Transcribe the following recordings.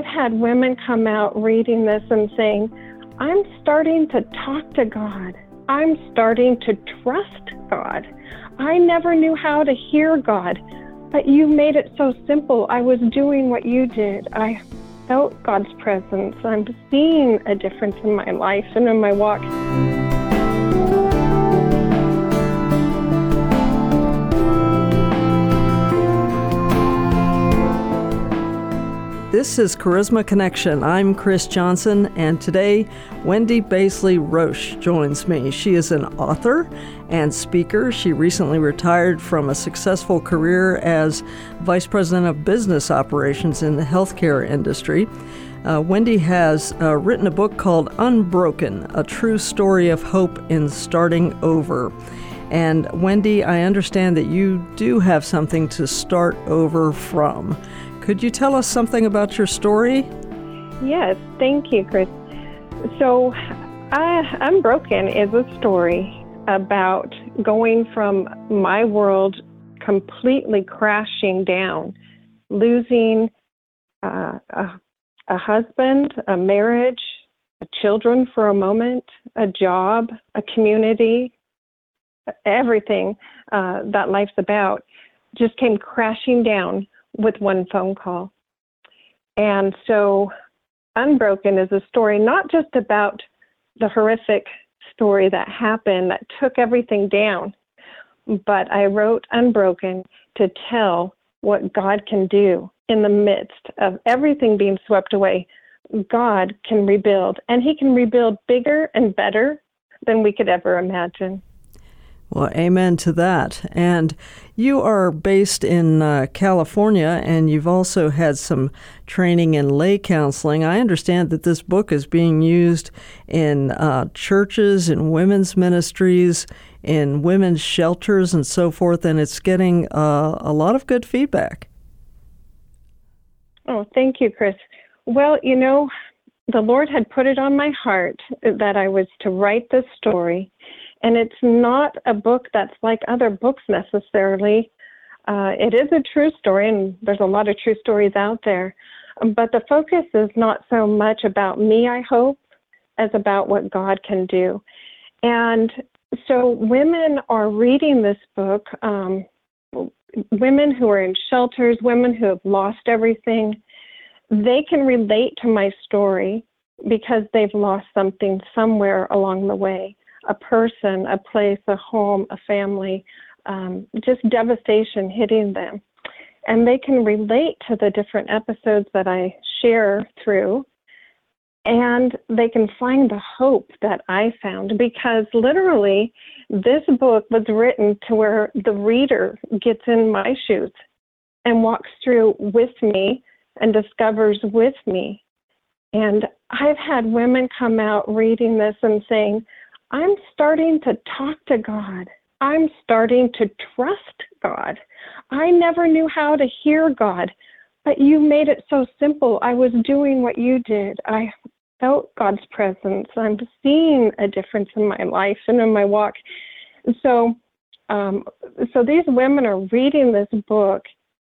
I've had women come out reading this and saying, I'm starting to talk to God. I'm starting to trust God. I never knew how to hear God, but you made it so simple. I was doing what you did. I felt God's presence. I'm seeing a difference in my life and in my walk. This is Charisma Connection. I'm Chris Johnson, and today Wendy Baisley Roache joins me. She is an author and speaker. She recently retired from a successful career as Vice President of Business Operations in the healthcare industry. Uh, Wendy has uh, written a book called Unbroken A True Story of Hope in Starting Over. And Wendy, I understand that you do have something to start over from. Could you tell us something about your story? Yes, thank you, Chris. So, "Unbroken" is a story about going from my world completely crashing down, losing uh, a, a husband, a marriage, children for a moment, a job, a community, everything uh, that life's about just came crashing down with one phone call. And so, Unbroken is a story not just about the horrific story that happened that took everything down, but I wrote Unbroken to tell what God can do in the midst of everything being swept away. God can rebuild, and He can rebuild bigger and better than we could ever imagine. Well, amen to that. And you are based in uh, California, and you've also had some training in lay counseling. I understand that this book is being used in uh, churches, in women's ministries, in women's shelters, and so forth, and it's getting uh, a lot of good feedback. Oh, thank you, Chris. Well, you know, the Lord had put it on my heart that I was to write this story and it's not a book that's like other books necessarily. Uh, it is a true story, and there's a lot of true stories out there. But the focus is not so much about me, I hope, as about what God can do. And so women are reading this book, um, women who are in shelters, women who have lost everything, they can relate to my story because they've lost something somewhere along the way a person, a place, a home, a family, um, just devastation hitting them. And they can relate to the different episodes that I share through, and they can find the hope that I found because literally this book was written to where the reader gets in my shoes and walks through with me and discovers with me. And I've had women come out reading this and saying, I'm starting to talk to God. I'm starting to trust God. I never knew how to hear God, but you made it so simple. I was doing what you did. I felt God's presence. I'm seeing a difference in my life and in my walk. So, um, so these women are reading this book,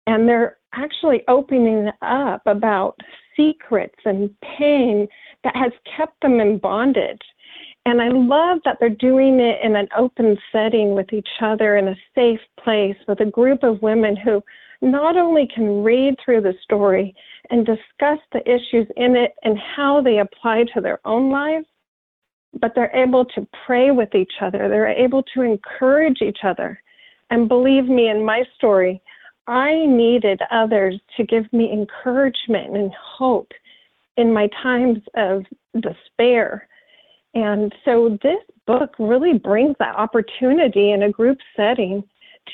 and they're actually opening up about secrets and pain that has kept them in bondage. And I love that they're doing it in an open setting with each other in a safe place with a group of women who not only can read through the story and discuss the issues in it and how they apply to their own lives, but they're able to pray with each other. They're able to encourage each other. And believe me, in my story, I needed others to give me encouragement and hope in my times of despair and so this book really brings that opportunity in a group setting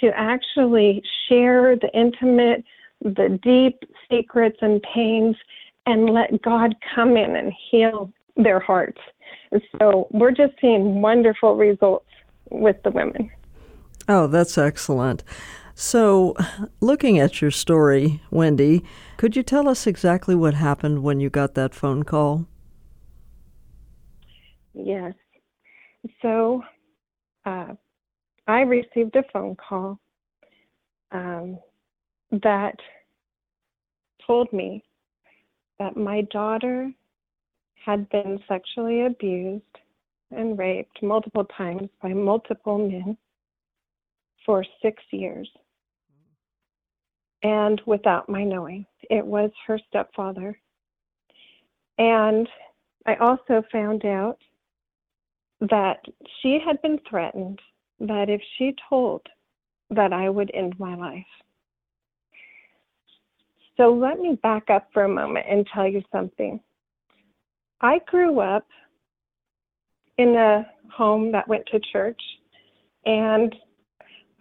to actually share the intimate, the deep secrets and pains and let God come in and heal their hearts. so we're just seeing wonderful results with the women. Oh, that's excellent. So, looking at your story, Wendy, could you tell us exactly what happened when you got that phone call? Yes. So uh, I received a phone call um, that told me that my daughter had been sexually abused and raped multiple times by multiple men for six years. And without my knowing, it was her stepfather. And I also found out that she had been threatened that if she told that I would end my life. So let me back up for a moment and tell you something. I grew up in a home that went to church, and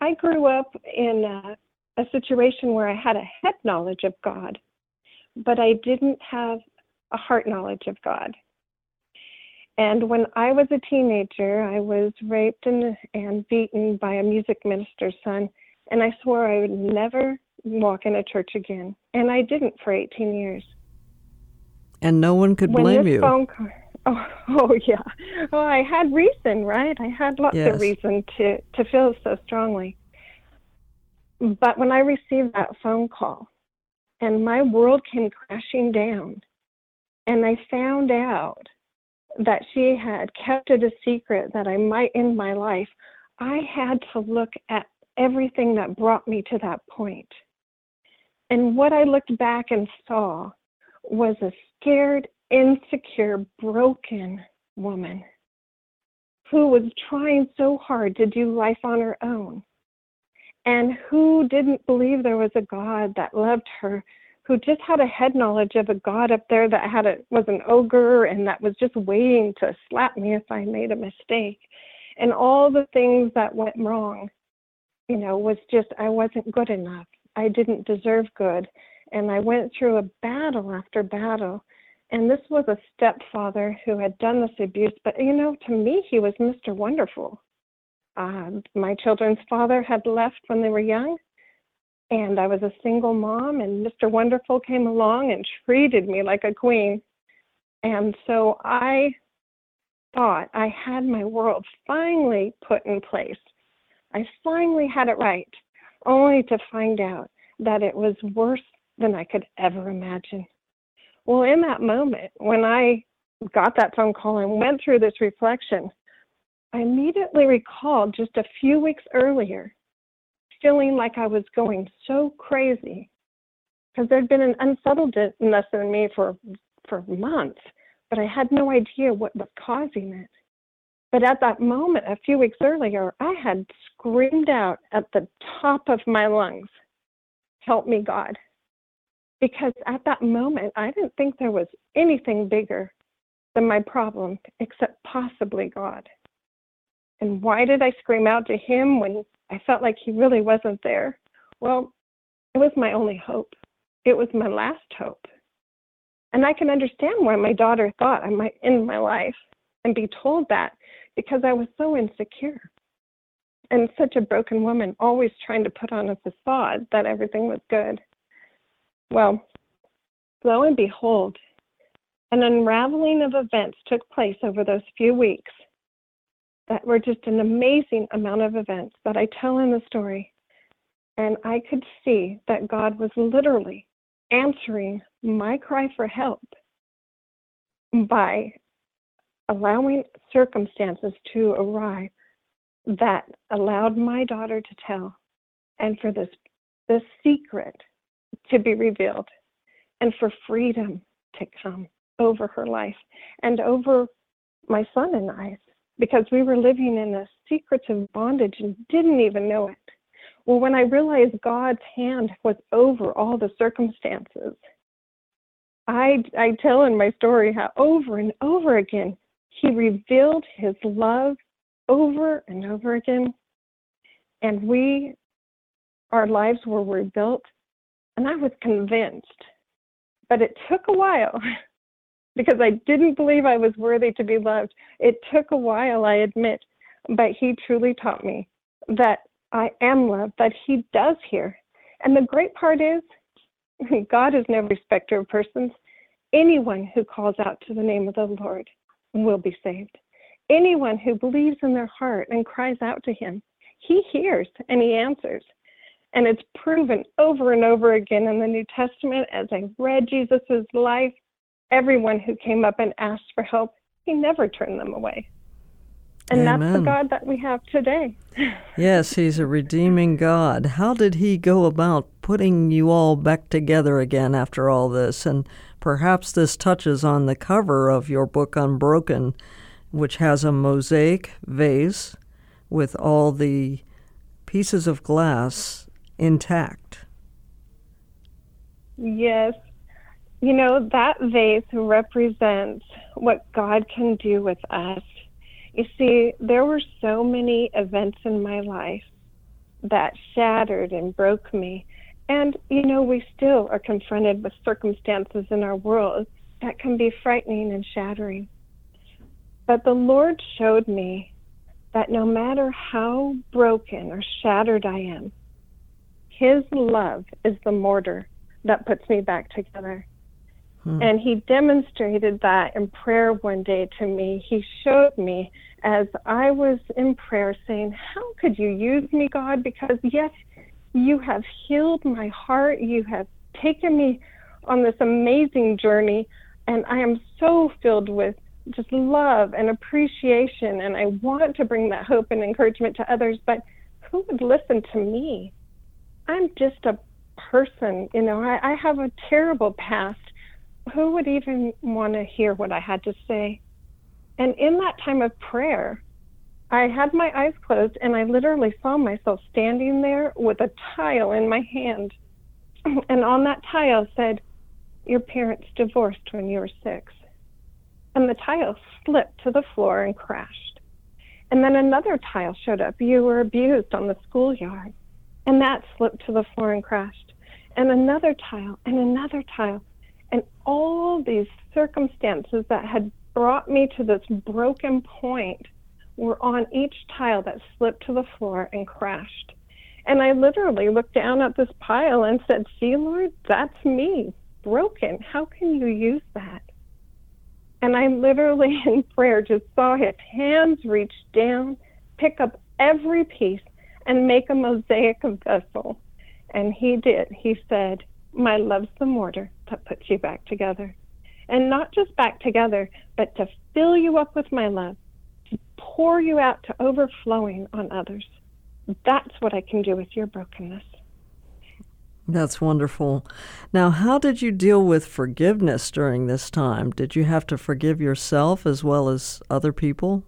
I grew up in a, a situation where I had a head knowledge of God, but I didn't have a heart knowledge of God. And when I was a teenager, I was raped and, and beaten by a music minister's son, and I swore I would never walk in a church again. And I didn't for 18 years. And no one could when blame this you. Phone call, oh, oh, yeah. Oh, I had reason, right? I had lots Yes. of reason to, to feel so strongly. But when I received that phone call and my world came crashing down, and I found out that she had kept it a secret that I might end my life, I had to look at everything that brought me to that point. And what I looked back and saw was a scared, insecure, broken woman who was trying so hard to do life on her own and who didn't believe there was a God that loved her, who just had a head knowledge of a God up there that had a was an ogre and that was just waiting to slap me if I made a mistake. And all the things that went wrong, you know, was just I wasn't good enough. I didn't deserve good. And I went through a battle after battle. And this was a stepfather who had done this abuse, but you know, to me, he was Mr. Wonderful. Uh, my children's father had left when they were young, and I was a single mom, and Mr. Wonderful came along and treated me like a queen. And so I thought I had my world finally put in place. I finally had it right, only to find out that it was worse than I could ever imagine. Well, in that moment, when I got that phone call and went through this reflection, I immediately recalled just a few weeks earlier feeling like I was going so crazy because there'd been an unsettledness in me for for months, but I had no idea what was causing it. But at that moment, a few weeks earlier, I had screamed out at the top of my lungs, Help me, God. Because at that moment, I didn't think there was anything bigger than my problem except possibly God. And why did I scream out to Him when I felt like He really wasn't there? Well, it was my only hope. It was my last hope. And I can understand why my daughter thought I might end my life and be told that because I was so insecure and such a broken woman, always trying to put on a facade that everything was good. Well, lo and behold, an unraveling of events took place over those few weeks that were just an amazing amount of events that I tell in the story. And I could see that God was literally answering my cry for help by allowing circumstances to arrive that allowed my daughter to tell and for this this secret to be revealed and for freedom to come over her life and over my son and I because we were living in a secretive bondage and didn't even know it. Well, when I realized God's hand was over all the circumstances, I, I tell in my story how over and over again he revealed his love over and over again. And we, our lives were rebuilt. And I was convinced. But it took a while because I didn't believe I was worthy to be loved. It took a while, I admit. But he truly taught me that I am loved, that he does hear. And the great part is, God is no respecter of persons. Anyone who calls out to the name of the Lord will be saved. Anyone who believes in their heart and cries out to him, he hears and he answers. And it's proven over and over again in the New Testament as I read Jesus' life everyone who came up and asked for help, he never turned them away. And Amen. that's the God that we have today. yes, He's a redeeming God. How did He go about putting you all back together again after all this? And perhaps this touches on the cover of your book, Unbroken, which has a mosaic vase with all the pieces of glass intact. Yes. You know, that vase represents what God can do with us. You see, there were so many events in my life that shattered and broke me. And, you know, we still are confronted with circumstances in our world that can be frightening and shattering. But the Lord showed me that no matter how broken or shattered I am, His love is the mortar that puts me back together. Hmm. And he demonstrated that in prayer one day to me. He showed me as I was in prayer saying, How could you use me, God? Because, yes, you have healed my heart. You have taken me on this amazing journey. And I am so filled with just love and appreciation. And I want to bring that hope and encouragement to others. But who would listen to me? I'm just a person. You know, I, I have a terrible past. Who would even want to hear what I had to say? And in that time of prayer, I had my eyes closed and I literally saw myself standing there with a tile in my hand. And on that tile said, Your parents divorced when you were six. And the tile slipped to the floor and crashed. And then another tile showed up. You were abused on the schoolyard. And that slipped to the floor and crashed and another tile and another tile. And all these circumstances that had brought me to this broken point were on each tile that slipped to the floor and crashed. And I literally looked down at this pile and said, See, Lord, that's me, broken. How can you use that? And I literally, in prayer, just saw his hands reach down, pick up every piece, and make a mosaic vessel and he did. He said, My love's the mortar that puts you back together. And not just back together, but to fill you up with my love, to pour you out to overflowing on others. That's what I can do with your brokenness. That's wonderful. Now, how did you deal with forgiveness during this time? Did you have to forgive yourself as well as other people?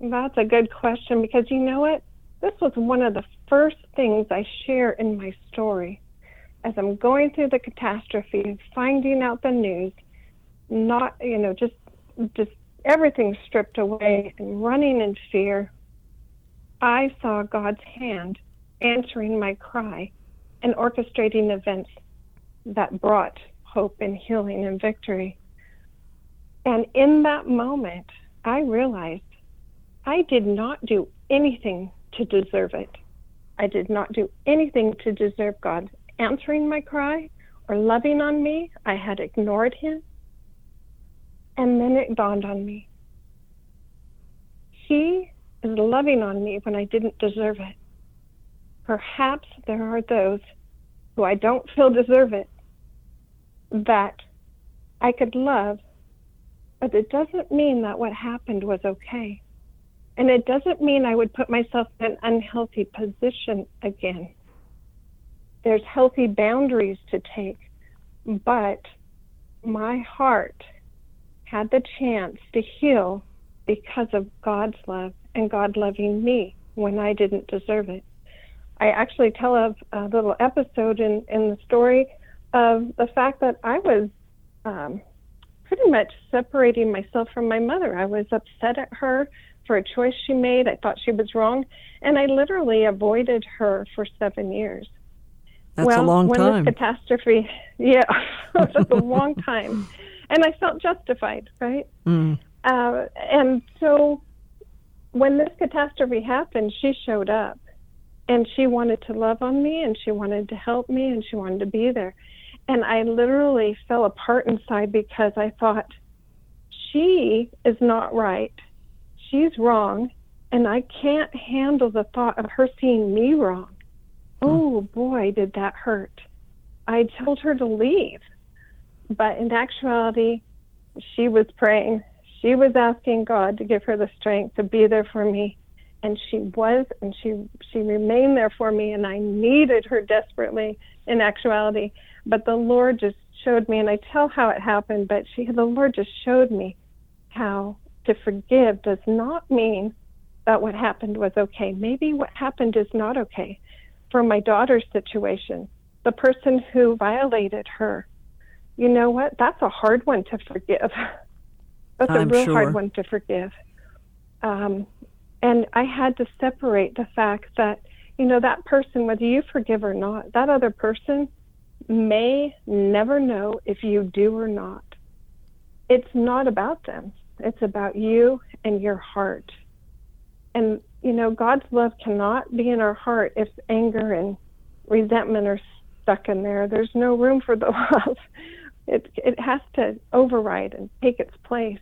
That's a good question because you know what? This was one of the first things I share in my story. As I'm going through the catastrophe, finding out the news, not, you know, just, just everything stripped away and running in fear, I saw God's hand answering my cry and orchestrating events that brought hope and healing and victory. And in that moment, I realized I did not do anything to deserve it. I did not do anything to deserve God answering my cry or loving on me. I had ignored Him. And then it dawned on me He is loving on me when I didn't deserve it. Perhaps there are those who I don't feel deserve it that I could love, but it doesn't mean that what happened was okay. And it doesn't mean I would put myself in an unhealthy position again. There's healthy boundaries to take, but my heart had the chance to heal because of God's love and God loving me when I didn't deserve it. I actually tell a, a little episode in, in the story of the fact that I was um, pretty much separating myself from my mother. I was upset at her for a choice she made. I thought she was wrong, and I literally avoided her for seven years. That's well, a long when time. this catastrophe, yeah, that's a long time, and I felt justified, right? Mm. Uh, and so, when this catastrophe happened, she showed up, and she wanted to love on me, and she wanted to help me, and she wanted to be there. And I literally fell apart inside because I thought, she is not right she's wrong and I can't handle the thought of her seeing me wrong. Mm. Oh boy, did that hurt. I told her to leave. But in actuality, she was praying. She was asking God to give her the strength to be there for me. And she was, and she she remained there for me, and I needed her desperately. In actuality, but the Lord just showed me, and I tell how it happened. But she, the Lord just showed me how to forgive does not mean that what happened was okay. Maybe what happened is not okay. For my daughter's situation, the person who violated her, you know what? That's a hard one to forgive. That's I'm a real sure. hard one to forgive. Um, and I had to separate the fact that, you know, that person, whether you forgive or not, that other person may never know if you do or not. It's not about them, it's about you and your heart. And, you know, God's love cannot be in our heart if anger and resentment are stuck in there. There's no room for the love. It, it has to override and take its place.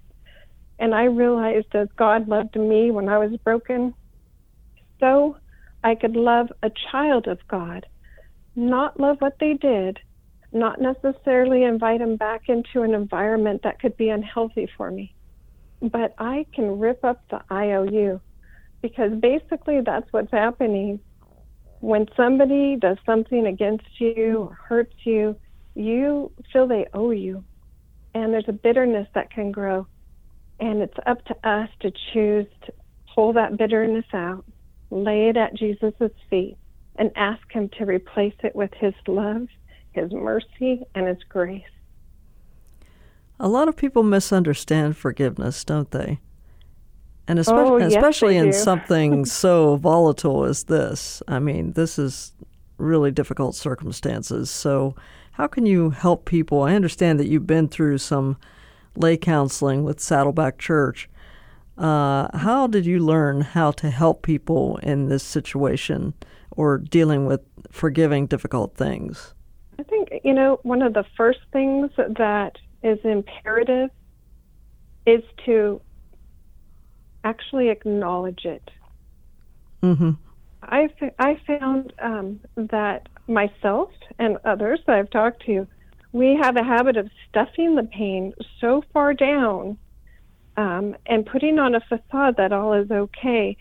And I realized as God loved me when I was broken, so I could love a child of God, not love what they did, not necessarily invite them back into an environment that could be unhealthy for me. But I can rip up the IOU because basically that's what's happening. When somebody does something against you or hurts you, you feel they owe you. And there's a bitterness that can grow. And it's up to us to choose to pull that bitterness out, lay it at Jesus' feet, and ask Him to replace it with His love, His mercy, and His grace. A lot of people misunderstand forgiveness, don't they? And Oh, especially, yes, especially in do. something so volatile as this. I mean, this is really difficult circumstances. So, how can you help people? I understand that you've been through some lay counseling with Saddleback Church. Uh, how did you learn how to help people in this situation or dealing with forgiving difficult things? I think, you know, one of the first things that is imperative is to actually acknowledge it. Mm-hmm. I, f- I found um, that myself and others that I've talked to, we have a habit of stuffing the pain so far down um, and putting on a facade that all is okay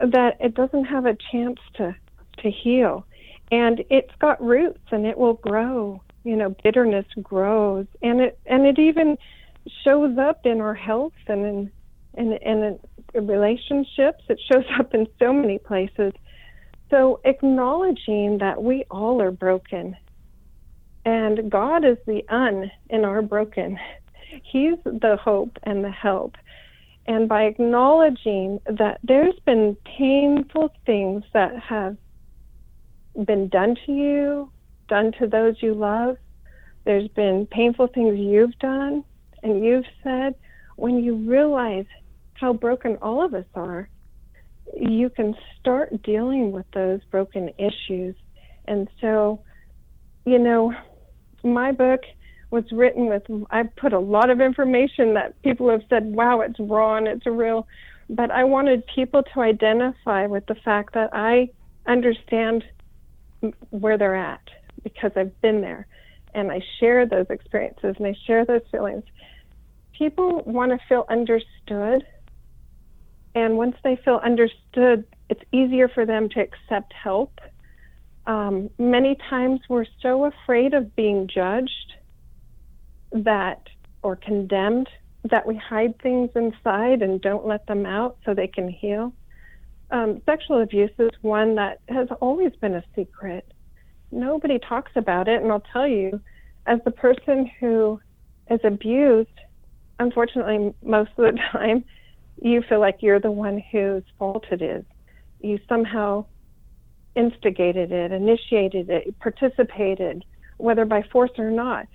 that it doesn't have a chance to, to heal. And it's got roots and it will grow. You know, bitterness grows and it and it even shows up in our health and in and and in relationships. It shows up in so many places. So acknowledging that we all are broken and God is the un in our broken. He's the hope and the help. And by acknowledging that there's been painful things that have been done to you, done to those you love, there's been painful things you've done and you've said, when you realize how broken all of us are, you can start dealing with those broken issues. And so, you know, my book was written with, I put a lot of information that people have said, wow, it's raw and it's real. But I wanted people to identify with the fact that I understand where they're at because I've been there and I share those experiences and I share those feelings. People want to feel understood. And once they feel understood, it's easier for them to accept help. Um, many times we're so afraid of being judged that or condemned that we hide things inside and don't let them out so they can heal. Um, sexual abuse is one that has always been a secret. Nobody talks about it, and I'll tell you, as the person who is abused, unfortunately, most of the time, you feel like you're the one whose fault it is. You somehow instigated it, initiated it, participated, whether by force or not.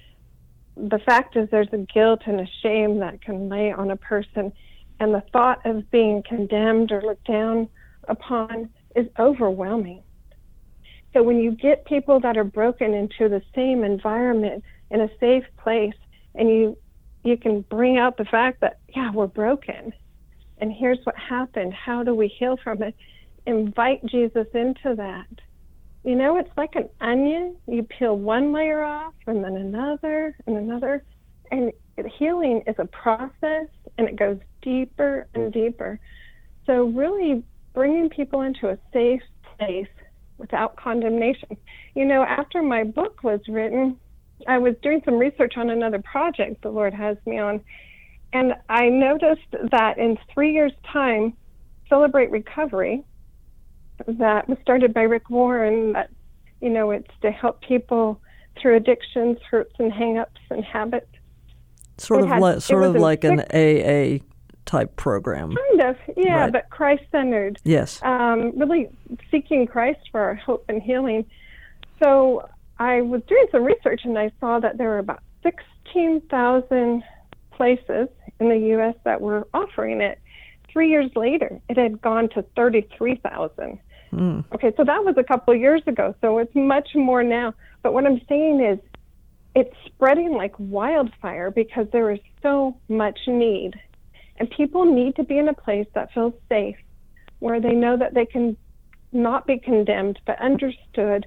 The fact is, there's a guilt and a shame that can lay on a person, and the thought of being condemned or looked down upon is overwhelming. So when you get people that are broken into the same environment in a safe place, and you you can bring out the fact that yeah, we're broken, and here's what happened. How do we heal from it? Invite Jesus into that, you know, it's like an onion. You peel one layer off and then another and another. And healing is a process and it goes deeper and deeper. So, really bringing people into a safe place without condemnation. You know, after my book was written, I was doing some research on another project the Lord has me on. And I noticed that in three years' time, Celebrate Recovery, that was started by Rick Warren, that, you know, it's to help people through addictions, hurts, and hangups and habits. Sort of, like, sort of like an AA type program. Kind of, yeah, right. but Christ centered. Yes. Um, really seeking Christ for our hope and healing. So I was doing some research and I saw that there were about 16,000 places in the U.S. that were offering it. Three years later, it had gone to 33,000. Mm. Okay, so that was a couple of years ago, so it's much more now. But what I'm saying is, it's spreading like wildfire because there is so much need. And people need to be in a place that feels safe, where they know that they can not be condemned, but understood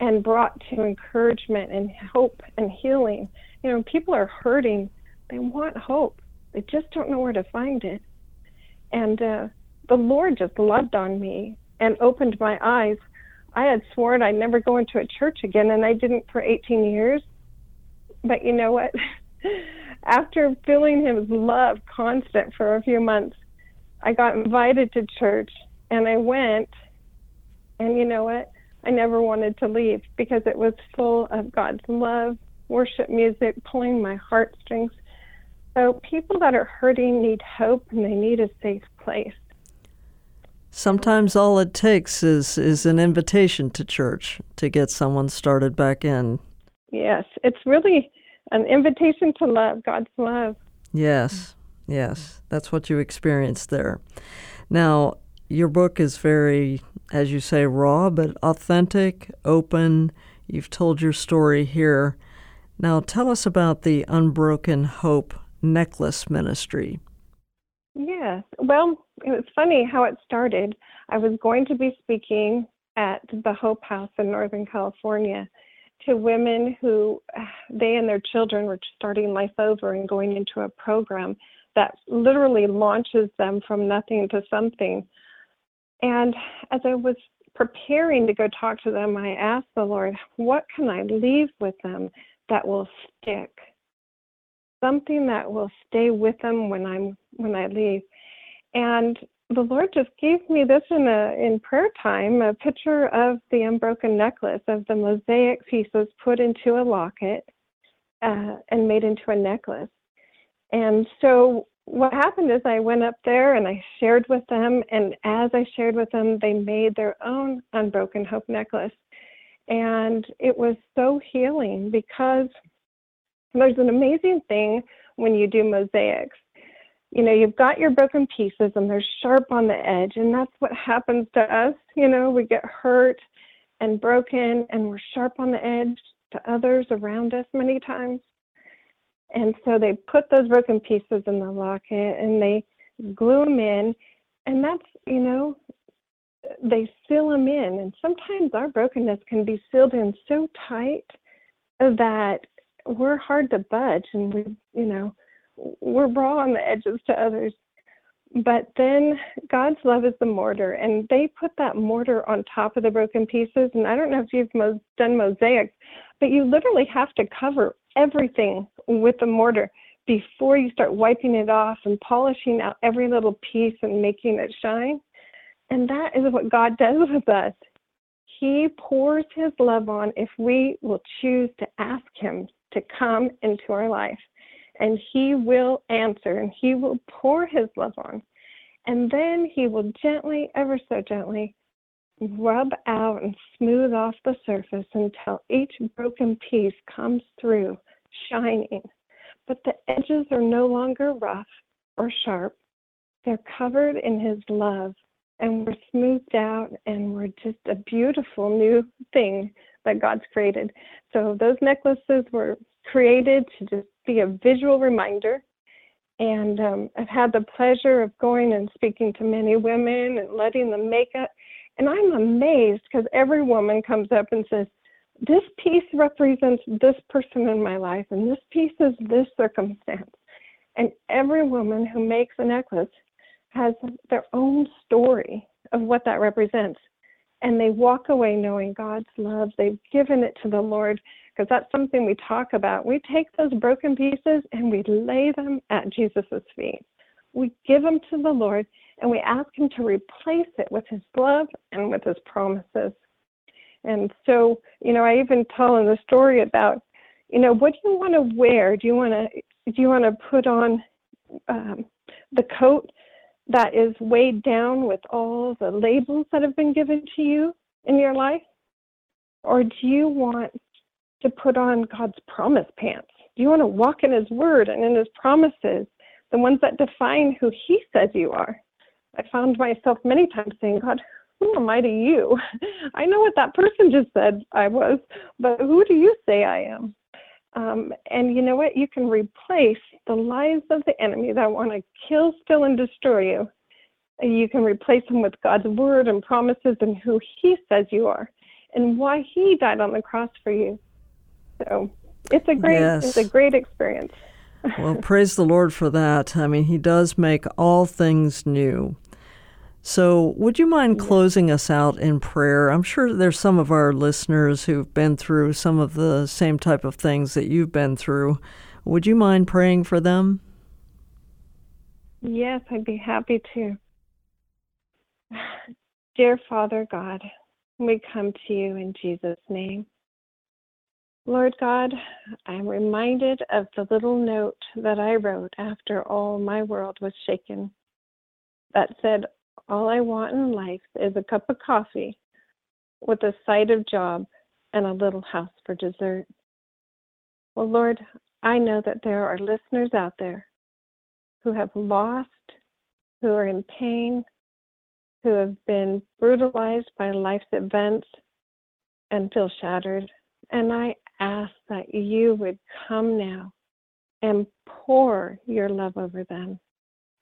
and brought to encouragement and hope and healing. You know, people are hurting. They want hope. They just don't know where to find it. And uh, the Lord just loved on me and opened my eyes. I had sworn I'd never go into a church again, and I didn't for 18 years. But you know what? After feeling His love constant for a few months, I got invited to church, and I went. And you know what? I never wanted to leave because it was full of God's love, worship music, pulling my heartstrings. So people that are hurting need hope and they need a safe place. Sometimes all it takes is is an invitation to church to get someone started back in. Yes, it's really an invitation to love, God's love. Yes. Yes, that's what you experienced there. Now, your book is very, as you say, raw, but authentic, open. You've told your story here. Now, tell us about the Unbroken Hope Necklace Ministry. Yes. Well, it was funny how it started. I was going to be speaking at the Hope House in Northern California to women who they and their children were starting life over and going into a program that literally launches them from nothing to something. And as I was preparing to go talk to them, I asked the Lord, what can I leave with them that will stick? Something that will stay with them when I'm when I leave. And the Lord just gave me this in a in prayer time, a picture of the unbroken necklace of the mosaic pieces put into a locket uh, and made into a necklace. And so what happened is I went up there and I shared with them, and as I shared with them, they made their own Unbroken Hope necklace. And it was so healing because there's an amazing thing when you do mosaics. You know, you've got your broken pieces and they're sharp on the edge, and that's what happens to us. You know, we get hurt and broken, and we're sharp on the edge to others around us many times. And so they put those broken pieces in the locket and they glue them in. And that's, you know, they seal them in. And sometimes our brokenness can be sealed in so tight that we're hard to budge and we, you know, we're raw on the edges to others. But then God's love is the mortar, and they put that mortar on top of the broken pieces. And I don't know if you've mo- done mosaics, but you literally have to cover everything with the mortar before you start wiping it off and polishing out every little piece and making it shine. And that is what God does with us. He pours his love on if we will choose to ask him to come into our life. And he will answer and he will pour his love on. And then he will gently, ever so gently, rub out and smooth off the surface until each broken piece comes through shining. But the edges are no longer rough or sharp. They're covered in His love and we're smoothed out and we're just a beautiful new thing that God's created. So those necklaces were created to just be a visual reminder. And um, I've had the pleasure of going and speaking to many women and letting them make it And I'm amazed because every woman comes up and says, This piece represents this person in my life, and this piece is this circumstance. And every woman who makes a necklace has their own story of what that represents. And they walk away knowing God's love. They've given it to the Lord because that's something we talk about. We take those broken pieces and we lay them at Jesus' feet. We give them to the Lord and we ask Him to replace it with His love and with His promises. And so, you know, I even tell in the story about, you know, what do you want to wear? Do you want to do you want to put on um, the coat that is weighed down with all the labels that have been given to you in your life? Or do you want to put on God's promise pants? Do you want to walk in His word and in His promises, the ones that define who He says you are? I found myself many times saying, God, who am I to you? I know what that person just said I was, but who do you say I am? Um, and you know what? You can replace the lies of the enemy that want to kill, steal, and destroy you. You can replace them with God's word and promises and who He says you are and why He died on the cross for you. So it's a great, yes. it's a great experience. well, praise the Lord for that. I mean, He does make all things new. So, would you mind closing us out in prayer? I'm sure there's some of our listeners who've been through some of the same type of things that you've been through. Would you mind praying for them? Yes, I'd be happy to. Dear Father God, we come to you in Jesus' name. Lord God, I'm reminded of the little note that I wrote after all my world was shaken that said, All I want in life is a cup of coffee with a sight of job and a little house for dessert. Well, Lord, I know that there are listeners out there who have lost, who are in pain, who have been brutalized by life's events and feel shattered. And I ask that you would come now and pour your love over them,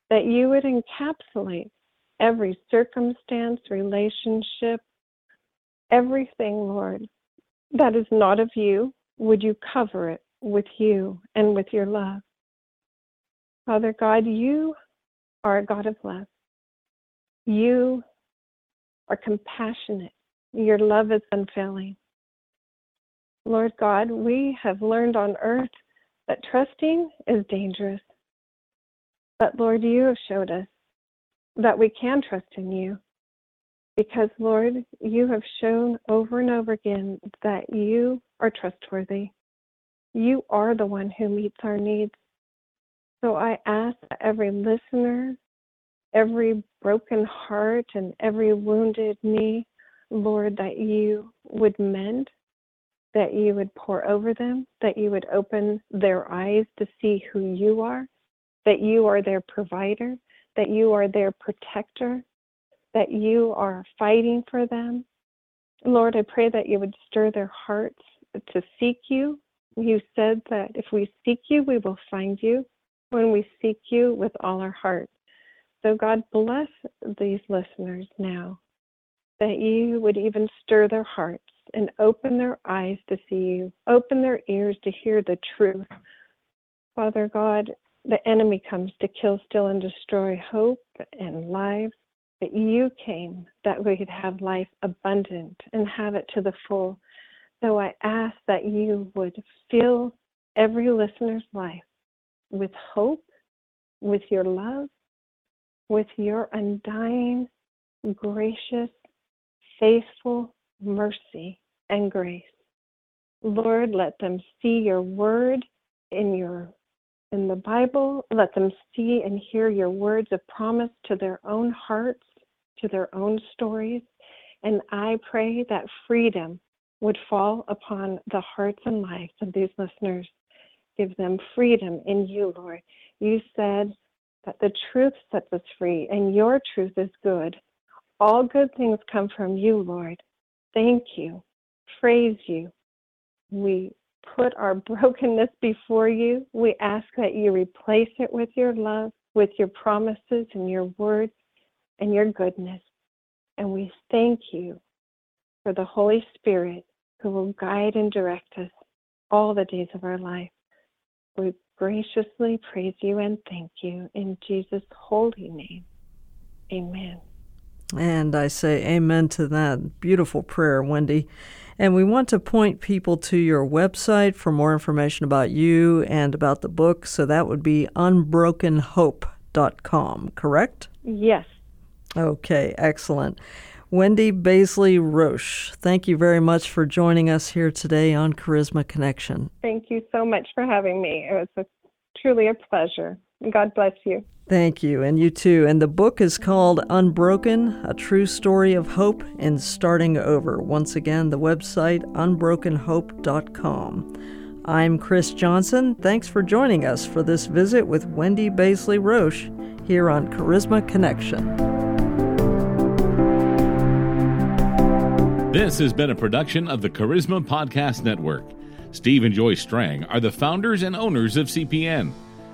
that you would encapsulate every circumstance, relationship, everything, Lord, that is not of you. Would you cover it with you and with your love? Father God, you are a God of love. You are compassionate. Your love is unfailing. Lord God, we have learned on earth that trusting is dangerous. But Lord, you have showed us that we can trust in you because, Lord, you have shown over and over again that you are trustworthy. You are the one who meets our needs. So I ask every listener, every broken heart, and every wounded knee, Lord, that you would mend that you would pour over them, that you would open their eyes to see who you are, that you are their provider, that you are their protector, that you are fighting for them. Lord, I pray that you would stir their hearts to seek you. You said that if we seek you, we will find you when we seek you with all our heart. So, God, bless these listeners now, that you would even stir their hearts and open their eyes to see you, open their ears to hear the truth. Father God, the enemy comes to kill, steal, and destroy hope and life, but you came that we could have life abundant and have it to the full. So I ask that you would fill every listener's life with hope, with your love, with your undying, gracious, faithful mercy and grace. Lord, let them see your word in your in the Bible. Let them see and hear your words of promise to their own hearts, to their own stories. And I pray that freedom would fall upon the hearts and lives of these listeners. Give them freedom in you, Lord. You said that the truth sets us free, and your truth is good. All good things come from you, Lord. Thank you praise you. We put our brokenness before you. We ask that you replace it with your love, with your promises and your words and your goodness. And we thank you for the Holy Spirit who will guide and direct us all the days of our life. We graciously praise you and thank you in Jesus' holy name. Amen. And I say amen to that beautiful prayer, Wendy. And we want to point people to your website for more information about you and about the book. So that would be unbrokenhope.com, correct? Yes. Okay, excellent. Wendy Baisley Roache, thank you very much for joining us here today on Charisma Connection. Thank you so much for having me. It was a, truly a pleasure. God bless you. Thank you, and you too. And the book is called Unbroken A True Story of Hope and Starting Over. Once again, the website unbrokenhope.com. I'm Chris Johnson. Thanks for joining us for this visit with Wendy Baisley Roache here on Charisma Connection. This has been a production of the Charisma Podcast Network. Steve and Joy Strang are the founders and owners of CPN.